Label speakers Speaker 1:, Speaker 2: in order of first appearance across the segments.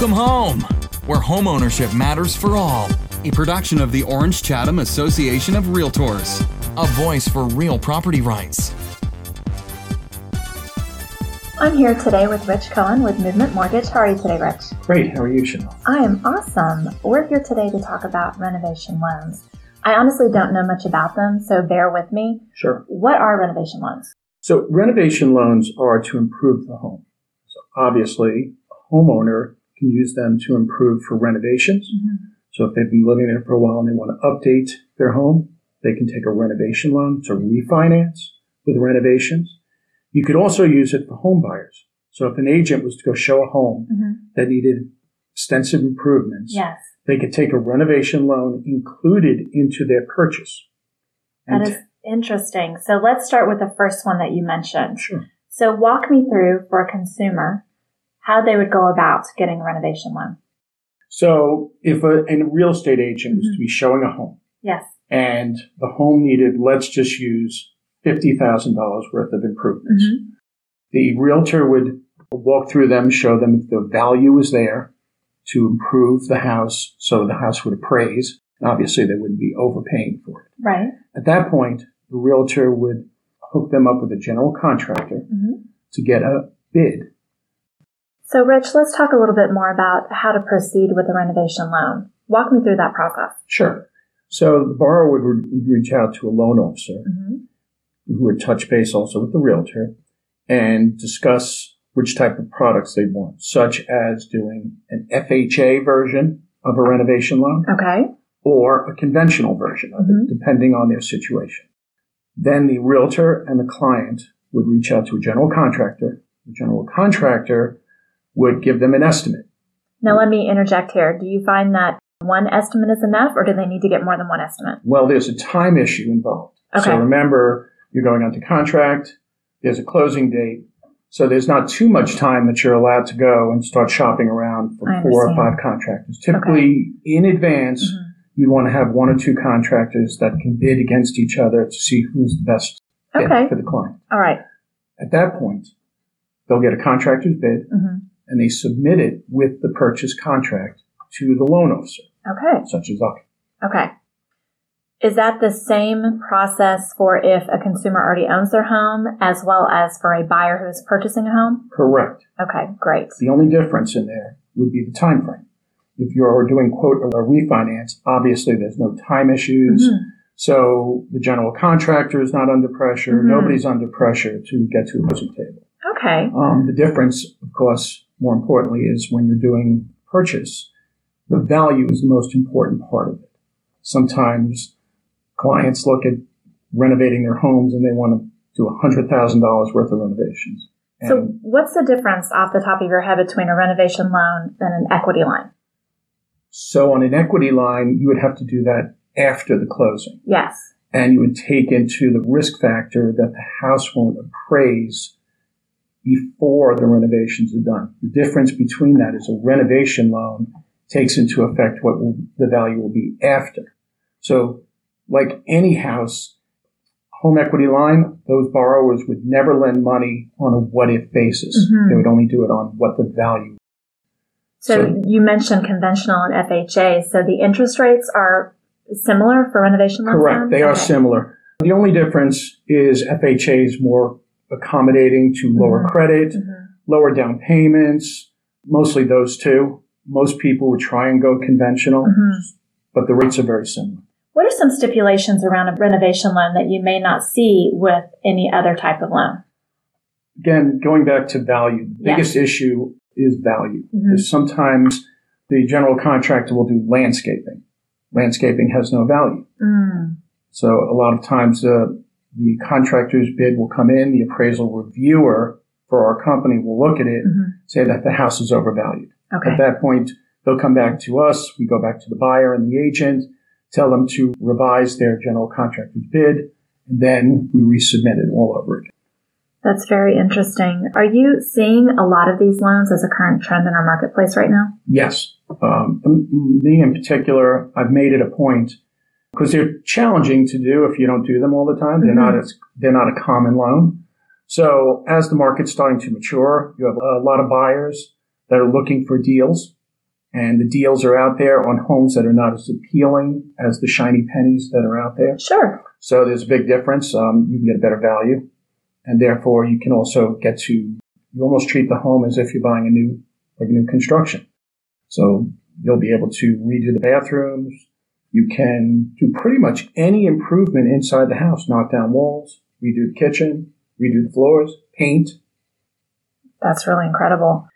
Speaker 1: Welcome home, where homeownership matters for all. A production of the Orange Chatham Association of Realtors, a voice for real property rights.
Speaker 2: I'm here today with Rich Cohen with Movement Mortgage. How are you today, Rich?
Speaker 3: Great. How are you, Chanel?
Speaker 2: I am awesome. We're here today to talk about renovation loans. I honestly don't know much about them, so bear with me.
Speaker 3: Sure.
Speaker 2: What are renovation loans?
Speaker 3: So, renovation loans are to improve the home. So, obviously, a homeowner can use them to improve for renovations. Mm-hmm. So, if they've been living there for a while and they want to update their home, they can take a renovation loan to refinance with renovations. You could also use it for home buyers. So, if an agent was to go show a home mm-hmm. that needed extensive improvements,
Speaker 2: yes.
Speaker 3: they could take a renovation loan included into their purchase.
Speaker 2: That is interesting. So, let's start with the first one that you mentioned.
Speaker 3: Sure.
Speaker 2: So, walk me through for a consumer how they would go about getting a renovation loan.
Speaker 3: So if a, a real estate agent was mm-hmm. to be showing a home.
Speaker 2: Yes.
Speaker 3: And the home needed, let's just use $50,000 worth of improvements. Mm-hmm. The realtor would walk through them, show them if the value was there to improve the house so the house would appraise. And obviously they wouldn't be overpaying for it.
Speaker 2: Right.
Speaker 3: At that point, the realtor would hook them up with a general contractor mm-hmm. to get a bid
Speaker 2: so, Rich, let's talk a little bit more about how to proceed with a renovation loan. Walk me through that process.
Speaker 3: Sure. So, the borrower would, would reach out to a loan officer mm-hmm. who would touch base also with the realtor and discuss which type of products they want, such as doing an FHA version of a renovation loan.
Speaker 2: Okay.
Speaker 3: Or a conventional version of mm-hmm. it, depending on their situation. Then the realtor and the client would reach out to a general contractor. The general contractor would give them an estimate.
Speaker 2: Now, let me interject here. Do you find that one estimate is enough, or do they need to get more than one estimate?
Speaker 3: Well, there's a time issue involved.
Speaker 2: Okay.
Speaker 3: So remember, you're going on to contract, there's a closing date. So there's not too much time that you're allowed to go and start shopping around for four or five contractors. Typically, okay. in advance, mm-hmm. you want to have one or two contractors that can bid against each other to see who's the best
Speaker 2: okay.
Speaker 3: for the client.
Speaker 2: All right.
Speaker 3: At that point, they'll get a contractor's bid. Mm-hmm and they submit it with the purchase contract to the loan officer.
Speaker 2: Okay.
Speaker 3: Such as I.
Speaker 2: Okay. Is that the same process for if a consumer already owns their home as well as for a buyer who is purchasing a home?
Speaker 3: Correct.
Speaker 2: Okay, great.
Speaker 3: The only difference in there would be the time frame. If you're doing quote a refinance, obviously there's no time issues. Mm-hmm. So the general contractor is not under pressure. Mm-hmm. Nobody's under pressure to get to a closing table.
Speaker 2: Okay.
Speaker 3: Um, the difference, of course, more importantly, is when you're doing purchase, the value is the most important part of it. Sometimes clients look at renovating their homes and they want to do $100,000 worth of renovations.
Speaker 2: And so what's the difference off the top of your head between a renovation loan and an equity line?
Speaker 3: So on an equity line, you would have to do that after the closing.
Speaker 2: Yes.
Speaker 3: And you would take into the risk factor that the house won't appraise before the renovations are done. The difference between that is a renovation loan takes into effect what will, the value will be after. So, like any house, home equity line, those borrowers would never lend money on a what if basis. Mm-hmm. They would only do it on what the value.
Speaker 2: So, so you mentioned conventional and FHA. So the interest rates are similar for renovation loans?
Speaker 3: Correct. They okay. are similar. The only difference is FHA is more accommodating to lower mm-hmm. credit, mm-hmm. lower down payments, mostly those two. Most people would try and go conventional, mm-hmm. but the rates are very similar.
Speaker 2: What are some stipulations around a renovation loan that you may not see with any other type of loan?
Speaker 3: Again, going back to value, the yes. biggest issue is value. Mm-hmm. Sometimes the general contractor will do landscaping. Landscaping has no value. Mm. So a lot of times uh, the contractor's bid will come in, the appraisal reviewer for our company will look at it, mm-hmm. say that the house is overvalued.
Speaker 2: Okay.
Speaker 3: At that point, they'll come back to us. We go back to the buyer and the agent, tell them to revise their general contractor's bid, and then we resubmit it all over again.
Speaker 2: That's very interesting. Are you seeing a lot of these loans as a current trend in our marketplace right now?
Speaker 3: Yes. Um, me in particular, I've made it a point because they're challenging to do if you don't do them all the time. They're mm-hmm. not as, they're not a common loan. So as the market's starting to mature, you have a lot of buyers that are looking for deals. and the deals are out there on homes that are not as appealing as the shiny pennies that are out there.
Speaker 2: Sure.
Speaker 3: So there's a big difference. Um, you can get a better value, and therefore you can also get to you almost treat the home as if you're buying a new like a new construction. So you'll be able to redo the bathrooms. You can do pretty much any improvement inside the house, knock down walls, redo the kitchen, redo the floors, paint.
Speaker 2: That's really incredible.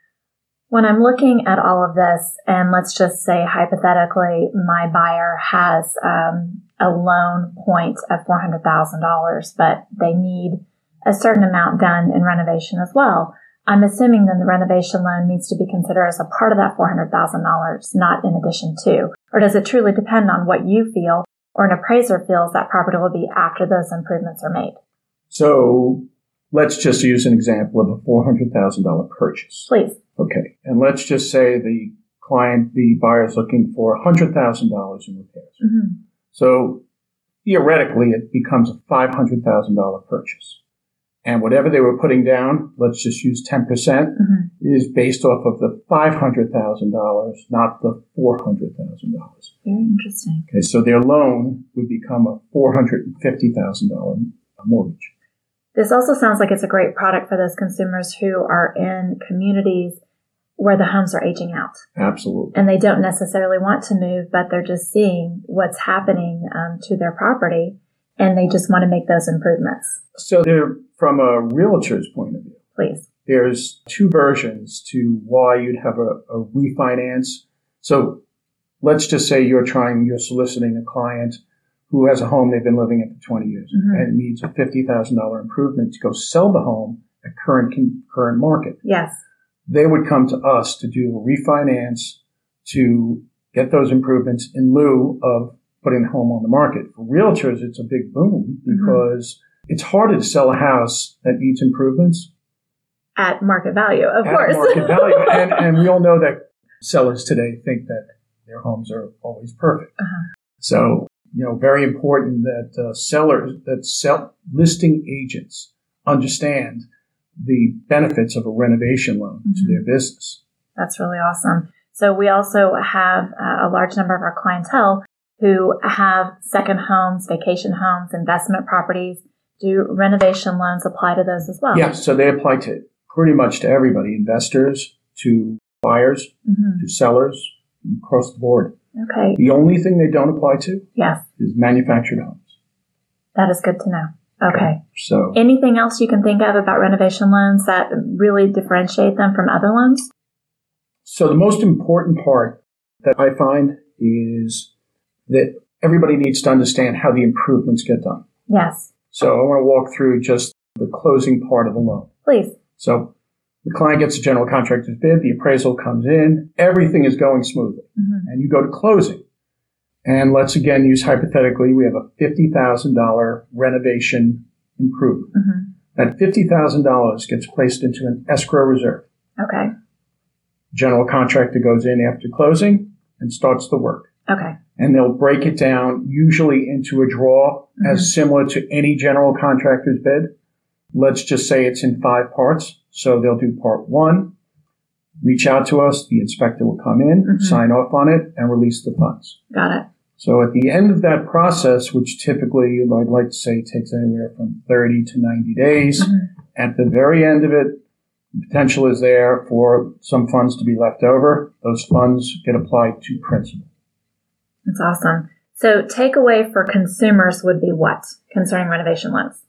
Speaker 2: When I'm looking at all of this, and let's just say hypothetically, my buyer has um, a loan point of $400,000, but they need a certain amount done in renovation as well. I'm assuming then the renovation loan needs to be considered as a part of that $400,000, not in addition to. Or does it truly depend on what you feel or an appraiser feels that property will be after those improvements are made?
Speaker 3: So let's just use an example of a $400,000 purchase.
Speaker 2: Please.
Speaker 3: Okay. And let's just say the client, the buyer is looking for $100,000 in repairs.
Speaker 2: Mm-hmm.
Speaker 3: So theoretically, it becomes a $500,000 purchase. And whatever they were putting down, let's just use 10%, percent
Speaker 2: Mm-hmm.
Speaker 3: is based off of the $500,000, not the $400,000.
Speaker 2: Very interesting.
Speaker 3: Okay, so their loan would become a $450,000 mortgage.
Speaker 2: This also sounds like it's a great product for those consumers who are in communities where the homes are aging out
Speaker 3: Absolutely.
Speaker 2: and they don't necessarily want to move, but they're just seeing what's happening um, to their property and they just want to make those improvements.
Speaker 3: So they're from a realtor's point of view,
Speaker 2: Please.
Speaker 3: there's two versions to why you'd have a, a refinance. So let's just say you're trying, you're soliciting a client who has a home they've been living in for 20 years
Speaker 2: Mhm.
Speaker 3: and needs a $50,000 improvement to go sell the home at current, current market.
Speaker 2: Yes.
Speaker 3: They would come to us to do a refinance to get those improvements in lieu of putting the home on the market. For realtors, it's a big boom because it's harder to sell a house that needs improvements
Speaker 2: At market value, of
Speaker 3: at
Speaker 2: course.
Speaker 3: market value. And, and we all know that sellers today think that their homes are always perfect.
Speaker 2: Uh-huh.
Speaker 3: So, you know, very important that uh, sellers, that sell, listing agents understand the benefits of a renovation loan to
Speaker 2: Mhm.
Speaker 3: their business.
Speaker 2: That's really awesome. So we also have uh, a large number of our clientele who have second homes, vacation homes, investment properties. Do renovation loans apply to those as well?
Speaker 3: Yeah, so they apply to pretty much to everybody, investors, to buyers,
Speaker 2: hmm
Speaker 3: to sellers, across the board.
Speaker 2: Okay.
Speaker 3: The only thing they don't apply to
Speaker 2: Yes,
Speaker 3: is manufactured homes.
Speaker 2: that is good to know. Okay.
Speaker 3: So
Speaker 2: Anything else you can think of about renovation loans that really differentiate them from other loans?
Speaker 3: So the most important part that I find is that everybody needs to understand how the improvements get done.
Speaker 2: Yes,
Speaker 3: So I want to walk through just the closing part of the loan.
Speaker 2: please.
Speaker 3: So the client gets a general contractor's bid, the appraisal comes in, everything is going smoothly,
Speaker 2: hmm
Speaker 3: and you go to closing. And let's again use hypothetically, we have a $50,000 renovation improvement.
Speaker 2: hmm
Speaker 3: That $50,000 gets placed into an escrow reserve.
Speaker 2: Okay.
Speaker 3: General contractor goes in after closing and starts the work.
Speaker 2: Okay.
Speaker 3: And they'll break it down usually into a draw
Speaker 2: Mhm.
Speaker 3: as similar to any general contractor's bid. Let's just say it's in five parts. So they'll do part one, reach out to us, the inspector will come in,
Speaker 2: Mhm.
Speaker 3: sign off on it, and release the funds.
Speaker 2: Got it.
Speaker 3: So at the end of that process, which typically I'd like to say takes anywhere from 30 to 90 days,
Speaker 2: Mhm.
Speaker 3: at the very end of it, the potential is there for some funds to be left over. Those funds get applied to principal.
Speaker 2: That's awesome. So takeaway for consumers would be what concerning renovation loans?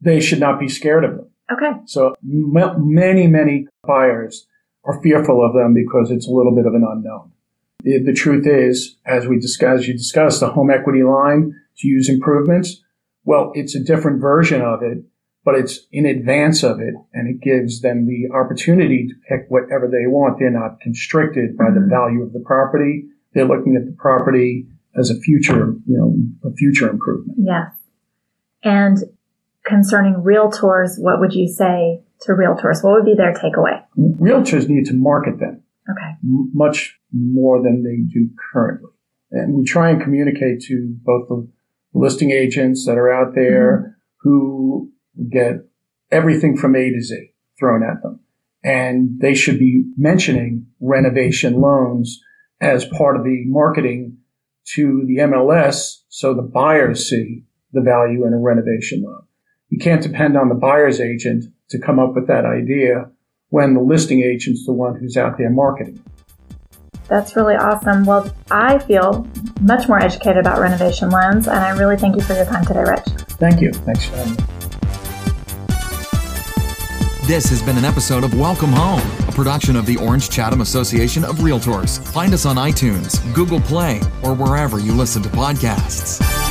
Speaker 3: They should not be scared of them.
Speaker 2: Okay.
Speaker 3: So m- many, many buyers are fearful of them because it's a little bit of an unknown. The, the truth is, as we discussed, as you discussed, the home equity line to use improvements. Well, it's a different version of it, but it's in advance of it, and it gives them the opportunity to pick whatever they want. They're not constricted by the
Speaker 2: Mhm.
Speaker 3: value of the property. They're looking at the property as a future, you know, a future improvement.
Speaker 2: Yes. And concerning realtors, what would you say to realtors? What would be their takeaway?
Speaker 3: Realtors need to market them.
Speaker 2: Okay.
Speaker 3: m- much more than they do currently. And we try and communicate to both the listing agents that are out there mm-hmm. who get everything from A to Z thrown at them. And they should be mentioning renovation loans as part of the marketing to the MLS so the buyers see the value in a renovation loan. You can't depend on the buyer's agent to come up with that idea when the listing agent's the one who's out there marketing.
Speaker 2: That's really awesome. Well, I feel much more educated about renovation loans, and I really thank you for your time today, Rich.
Speaker 3: Thank you. Thanks for having me.
Speaker 1: This has been an episode of Welcome Home, a production of the Orange Chatham Association of Realtors. Find us on iTunes, Google Play, or wherever you listen to podcasts.